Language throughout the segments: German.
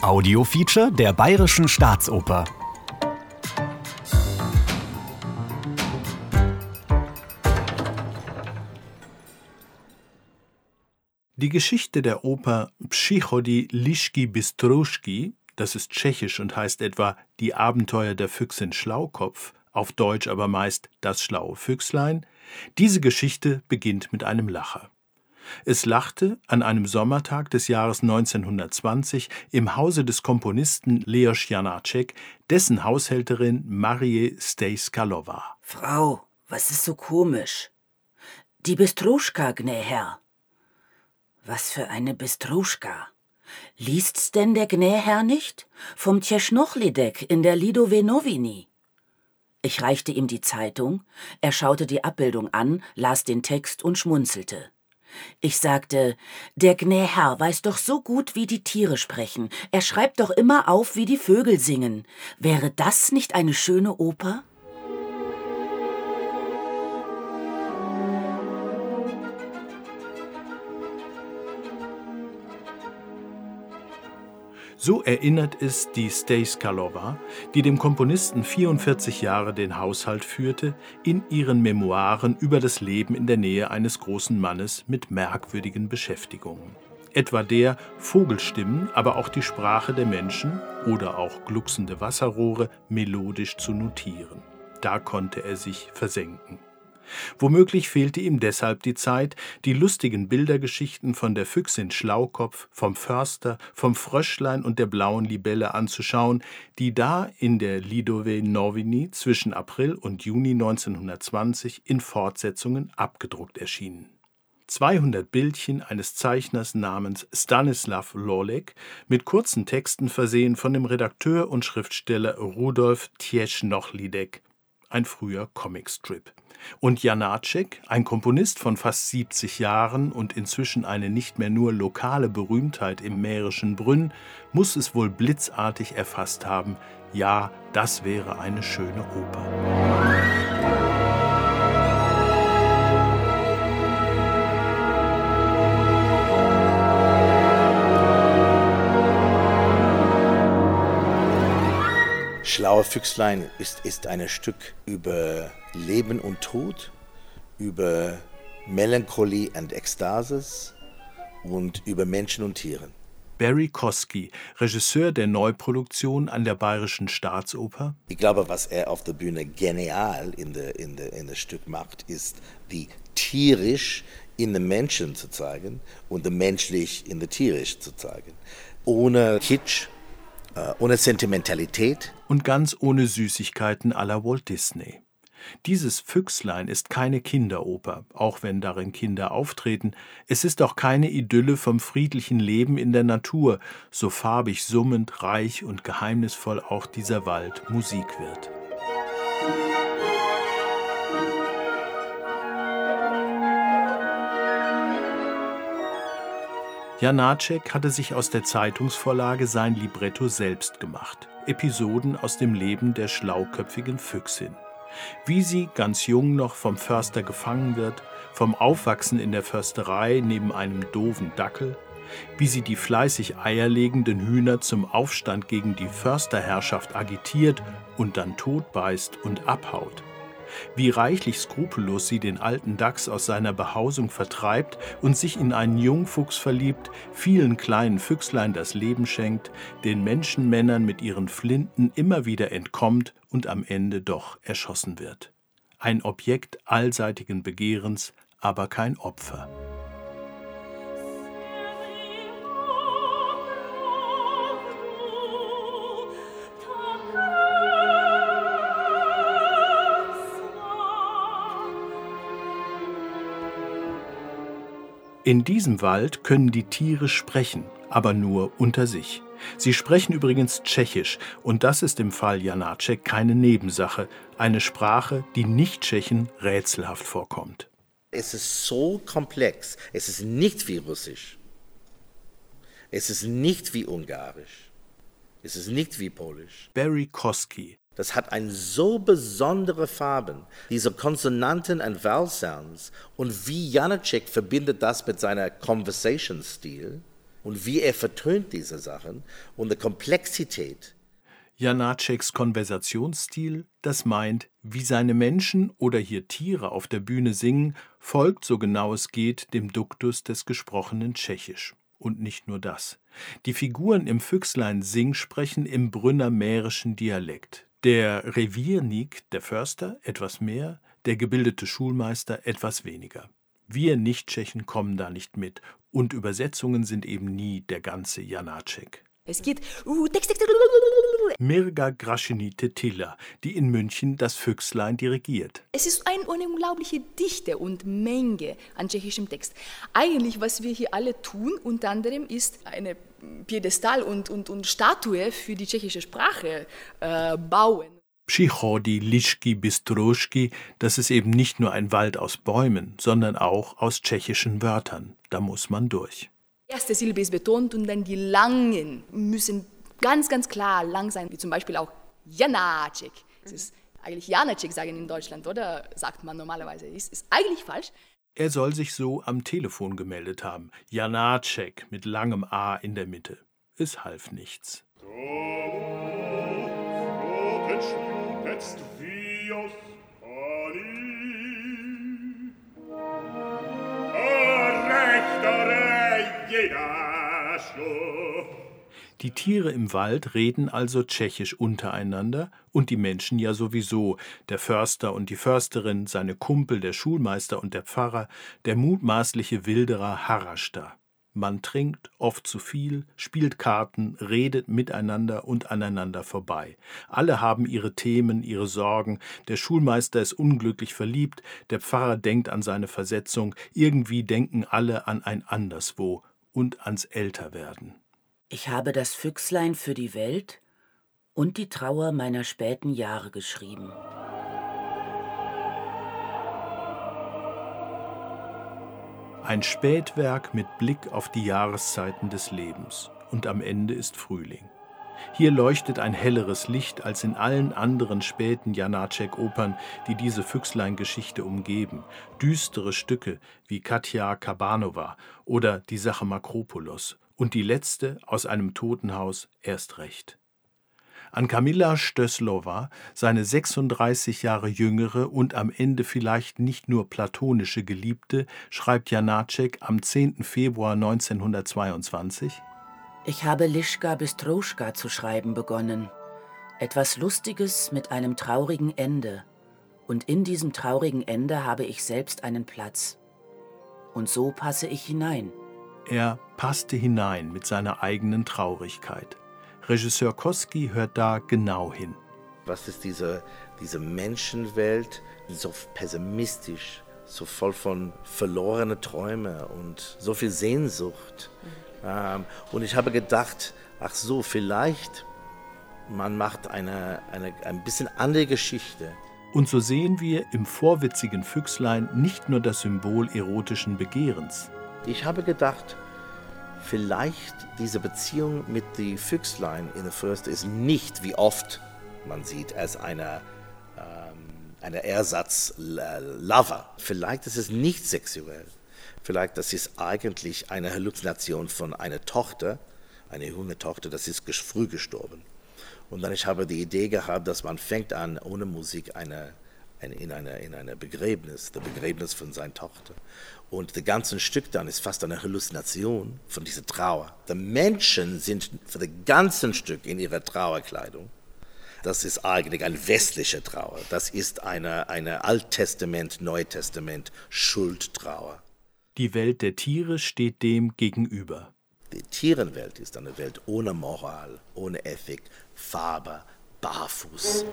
Audiofeature der Bayerischen Staatsoper. Die Geschichte der Oper Psychody Lischki Bistroschki, das ist tschechisch und heißt etwa Die Abenteuer der Füchsin Schlaukopf, auf Deutsch aber meist Das schlaue Füchslein, diese Geschichte beginnt mit einem Lacher. Es lachte an einem Sommertag des Jahres 1920 im Hause des Komponisten Leos Janacek, dessen Haushälterin Marie Stejskalova. Frau, was ist so komisch? Die Bistruschka, gnä Herr. Was für eine Bistruschka? Liest's denn der gnä Herr nicht? Vom Tjeschnochlidek in der Lidove Novini. Ich reichte ihm die Zeitung, er schaute die Abbildung an, las den Text und schmunzelte. Ich sagte, der Gnäherr weiß doch so gut, wie die Tiere sprechen. Er schreibt doch immer auf, wie die Vögel singen. Wäre das nicht eine schöne Oper? So erinnert es die Stejskalova, die dem Komponisten 44 Jahre den Haushalt führte, in ihren Memoiren über das Leben in der Nähe eines großen Mannes mit merkwürdigen Beschäftigungen. Etwa der, Vogelstimmen, aber auch die Sprache der Menschen oder auch glucksende Wasserrohre melodisch zu notieren. Da konnte er sich versenken. Womöglich fehlte ihm deshalb die Zeit, die lustigen Bildergeschichten von der Füchsin Schlaukopf, vom Förster, vom Fröschlein und der blauen Libelle anzuschauen, die da in der Lidove Novini zwischen April und Juni 1920 in Fortsetzungen abgedruckt erschienen. 200 Bildchen eines Zeichners namens Stanislav Lolek mit kurzen Texten versehen von dem Redakteur und Schriftsteller Rudolf Tieschnochlidek, ein früher Comicstrip. Und Janacek, ein Komponist von fast 70 Jahren und inzwischen eine nicht mehr nur lokale Berühmtheit im mährischen Brünn, muss es wohl blitzartig erfasst haben, ja, das wäre eine schöne Oper. Schlaue Füchslein ist, ist ein Stück über Leben und Tod, über Melancholie und Ekstasis und über Menschen und Tiere. Barry Kosky, Regisseur der Neuproduktion an der Bayerischen Staatsoper. Ich glaube, was er auf der Bühne genial in, der, in, der, in das Stück macht, ist die tierisch in den Menschen zu zeigen und den menschlich in der tierisch zu zeigen. Ohne Kitsch, ohne Sentimentalität. Und ganz ohne Süßigkeiten la Walt Disney. Dieses Füchslein ist keine Kinderoper, auch wenn darin Kinder auftreten. Es ist auch keine Idylle vom friedlichen Leben in der Natur, so farbig summend, reich und geheimnisvoll auch dieser Wald Musik wird. Janacek hatte sich aus der Zeitungsvorlage sein Libretto selbst gemacht. Episoden aus dem Leben der schlauköpfigen Füchsin. Wie sie, ganz jung noch, vom Förster gefangen wird, vom Aufwachsen in der Försterei neben einem doofen Dackel, wie sie die fleißig eierlegenden Hühner zum Aufstand gegen die Försterherrschaft agitiert und dann totbeißt und abhaut wie reichlich skrupellos sie den alten Dachs aus seiner Behausung vertreibt und sich in einen Jungfuchs verliebt, vielen kleinen Füchslein das Leben schenkt, den Menschenmännern mit ihren Flinten immer wieder entkommt und am Ende doch erschossen wird. Ein Objekt allseitigen Begehrens, aber kein Opfer. In diesem Wald können die Tiere sprechen, aber nur unter sich. Sie sprechen übrigens Tschechisch und das ist im Fall Janacek keine Nebensache, eine Sprache, die Nicht-Tschechen rätselhaft vorkommt. Es ist so komplex, es ist nicht wie Russisch, es ist nicht wie Ungarisch, es ist nicht wie Polisch. Barry Kosky, das hat eine so besondere Farben, diese Konsonanten und Vowel Sounds. Und wie Janacek verbindet das mit seiner Conversation-Stil, Und wie er vertönt diese Sachen und die Komplexität. Janaceks Konversationsstil, das meint, wie seine Menschen oder hier Tiere auf der Bühne singen, folgt so genau es geht dem Duktus des gesprochenen Tschechisch. Und nicht nur das. Die Figuren im Füchslein Sing sprechen im brünner-mährischen Dialekt. Der Reviernik, der Förster, etwas mehr, der gebildete Schulmeister etwas weniger. Wir Nicht-Tschechen kommen da nicht mit und Übersetzungen sind eben nie der ganze Janacek. Es geht uh, Mirga Graschinite Tiller, die in München das Füchslein dirigiert. Es ist eine unglaubliche Dichte und Menge an tschechischem Text. Eigentlich, was wir hier alle tun, unter anderem ist eine Piedestal und, und, und Statue für die tschechische Sprache äh, bauen. Pschichodi, Lischki, Bistroschki, das ist eben nicht nur ein Wald aus Bäumen, sondern auch aus tschechischen Wörtern. Da muss man durch. Die erste Silbe ist betont und dann die langen müssen ganz, ganz klar lang sein, wie zum Beispiel auch Janacek. Es ist eigentlich Janacek sagen in Deutschland, oder? Sagt man normalerweise. Ist, ist eigentlich falsch. Er soll sich so am Telefon gemeldet haben. Janacek mit langem A in der Mitte. Es half nichts. Die Tiere im Wald reden also tschechisch untereinander und die Menschen ja sowieso, der Förster und die Försterin, seine Kumpel, der Schulmeister und der Pfarrer, der mutmaßliche Wilderer Harashta. Man trinkt oft zu viel, spielt Karten, redet miteinander und aneinander vorbei. Alle haben ihre Themen, ihre Sorgen. Der Schulmeister ist unglücklich verliebt, der Pfarrer denkt an seine Versetzung, irgendwie denken alle an ein Anderswo und ans Älterwerden. Ich habe das Füchslein für die Welt und die Trauer meiner späten Jahre geschrieben. Ein Spätwerk mit Blick auf die Jahreszeiten des Lebens. Und am Ende ist Frühling. Hier leuchtet ein helleres Licht als in allen anderen späten Janacek-Opern, die diese Füchslein-Geschichte umgeben. Düstere Stücke wie Katja Kabanova oder Die Sache Makropolos und die letzte aus einem Totenhaus erst recht. An Kamilla Stößlova, seine 36 Jahre jüngere und am Ende vielleicht nicht nur platonische Geliebte, schreibt Janacek am 10. Februar 1922 Ich habe Lischka Bistroschka zu schreiben begonnen. Etwas Lustiges mit einem traurigen Ende. Und in diesem traurigen Ende habe ich selbst einen Platz. Und so passe ich hinein. Er passte hinein mit seiner eigenen Traurigkeit. Regisseur Koski hört da genau hin. Was ist diese, diese Menschenwelt, so pessimistisch, so voll von verlorenen Träumen und so viel Sehnsucht. Ähm, und ich habe gedacht, ach so, vielleicht man macht eine, eine ein bisschen andere Geschichte. Und so sehen wir im vorwitzigen Füchslein nicht nur das Symbol erotischen Begehrens. Ich habe gedacht, vielleicht diese Beziehung mit die Füchslein in der Fürste ist nicht, wie oft man sieht, als eine, ähm, eine Ersatz-Lover. Vielleicht ist es nicht sexuell. Vielleicht das ist eigentlich eine Halluzination von einer Tochter, eine junge Tochter, das ist früh gestorben. Und dann ich habe die Idee gehabt, dass man fängt an, ohne Musik eine in einer in eine Begräbnis, das Begräbnis von seiner Tochter. Und das ganze Stück dann ist fast eine Halluzination von dieser Trauer. Die Menschen sind für das ganze Stück in ihrer Trauerkleidung. Das ist eigentlich eine westliche Trauer. Das ist eine, eine Alttestament, Neutestament, Schuldtrauer. Die Welt der Tiere steht dem gegenüber. Die Tierenwelt ist eine Welt ohne Moral, ohne Ethik, Farbe, barfuß.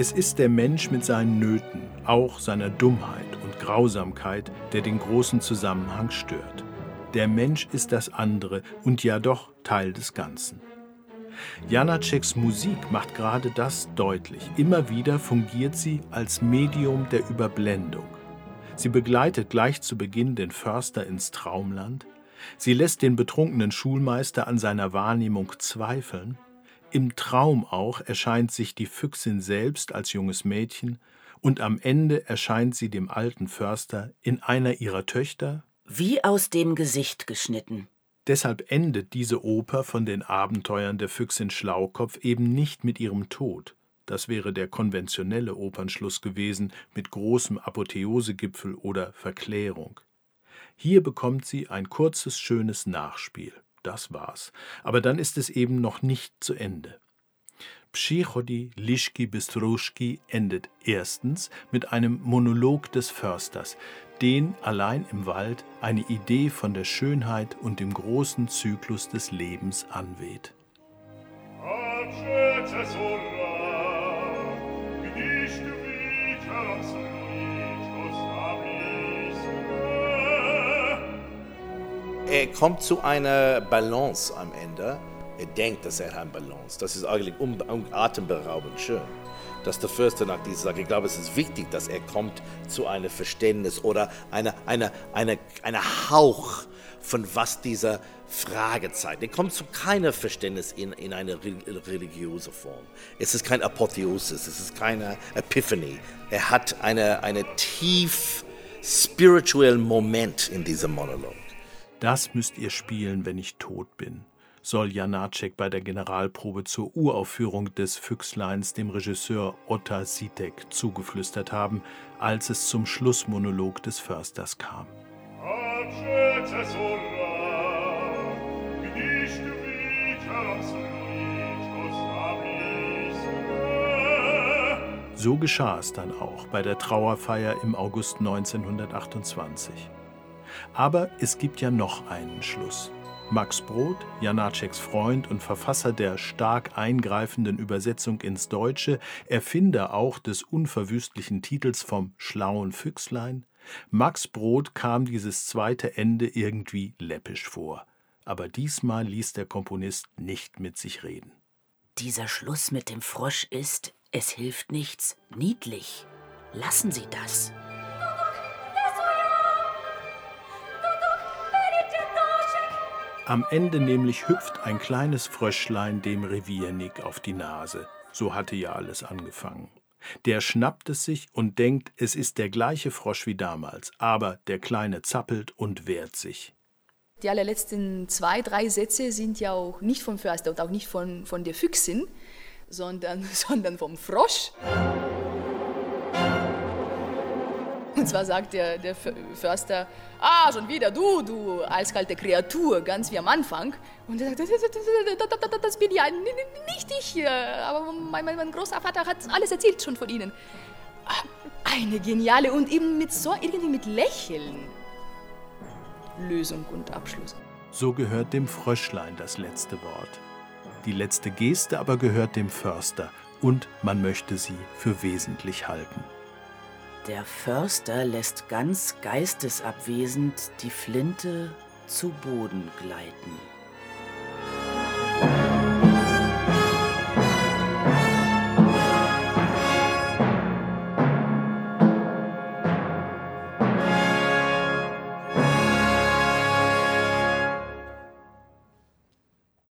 Es ist der Mensch mit seinen Nöten, auch seiner Dummheit und Grausamkeit, der den großen Zusammenhang stört. Der Mensch ist das andere und ja doch Teil des Ganzen. Janaceks Musik macht gerade das deutlich. Immer wieder fungiert sie als Medium der Überblendung. Sie begleitet gleich zu Beginn den Förster ins Traumland. Sie lässt den betrunkenen Schulmeister an seiner Wahrnehmung zweifeln Im Traum auch erscheint sich die Füchsin selbst als junges Mädchen, und am Ende erscheint sie dem alten Förster in einer ihrer Töchter wie aus dem Gesicht geschnitten. Deshalb endet diese Oper von den Abenteuern der Füchsin Schlaukopf eben nicht mit ihrem Tod. Das wäre der konventionelle Opernschluss gewesen mit großem Apotheosegipfel oder Verklärung. Hier bekommt sie ein kurzes, schönes Nachspiel. Das war's. Aber dann ist es eben noch nicht zu Ende. Psychody Lischki Bistrouschki endet erstens mit einem Monolog des Försters, den allein im Wald eine Idee von der Schönheit und dem großen Zyklus des Lebens anweht. Er kommt zu einer Balance am Ende er denkt, dass er hat Balance. Das ist eigentlich atemberaubend schön. Dass der Fürster nach dieser sagt, ich glaube, es ist wichtig, dass er kommt zu einem Verständnis oder einer eine, eine, eine Hauch von was dieser Frage zeigt. Er kommt zu keinem Verständnis in, in eine religiöse Form. Es ist kein Apotheosis, es ist keine Epiphany. Er hat einen eine tief spirituellen Moment in diesem Monolog. Das müsst ihr spielen, wenn ich tot bin soll Janacek bei der Generalprobe zur Uraufführung des Füchsleins dem Regisseur Otta Sitek zugeflüstert haben, als es zum Schlussmonolog des Försters kam. So geschah es dann auch bei der Trauerfeier im August 1928. Aber es gibt ja noch einen Schluss. Max Brod, Janaceks Freund und Verfasser der stark eingreifenden Übersetzung ins Deutsche, Erfinder auch des unverwüstlichen Titels vom schlauen Füchslein, Max Brod kam dieses zweite Ende irgendwie läppisch vor. Aber diesmal ließ der Komponist nicht mit sich reden. Dieser Schluss mit dem Frosch ist, es hilft nichts, niedlich. Lassen Sie das. Am Ende nämlich hüpft ein kleines Fröschlein dem Reviernick auf die Nase. So hatte ja alles angefangen. Der schnappt es sich und denkt, es ist der gleiche Frosch wie damals, aber der Kleine zappelt und wehrt sich. Die allerletzten zwei, drei Sätze sind ja auch nicht vom Förster und auch nicht von, von der Füchsin, sondern, sondern vom Frosch. Und zwar sagt der, der Förster, ah, schon wieder du, du eiskalte Kreatur, ganz wie am Anfang. Und er sagt, das bin ja nicht ich, aber mein, mein Großvater hat alles erzählt schon von Ihnen. Eine geniale und eben mit so, irgendwie mit Lächeln. Lösung und Abschluss. So gehört dem Fröschlein das letzte Wort. Die letzte Geste aber gehört dem Förster und man möchte sie für wesentlich halten. Der Förster lässt ganz geistesabwesend die Flinte zu Boden gleiten.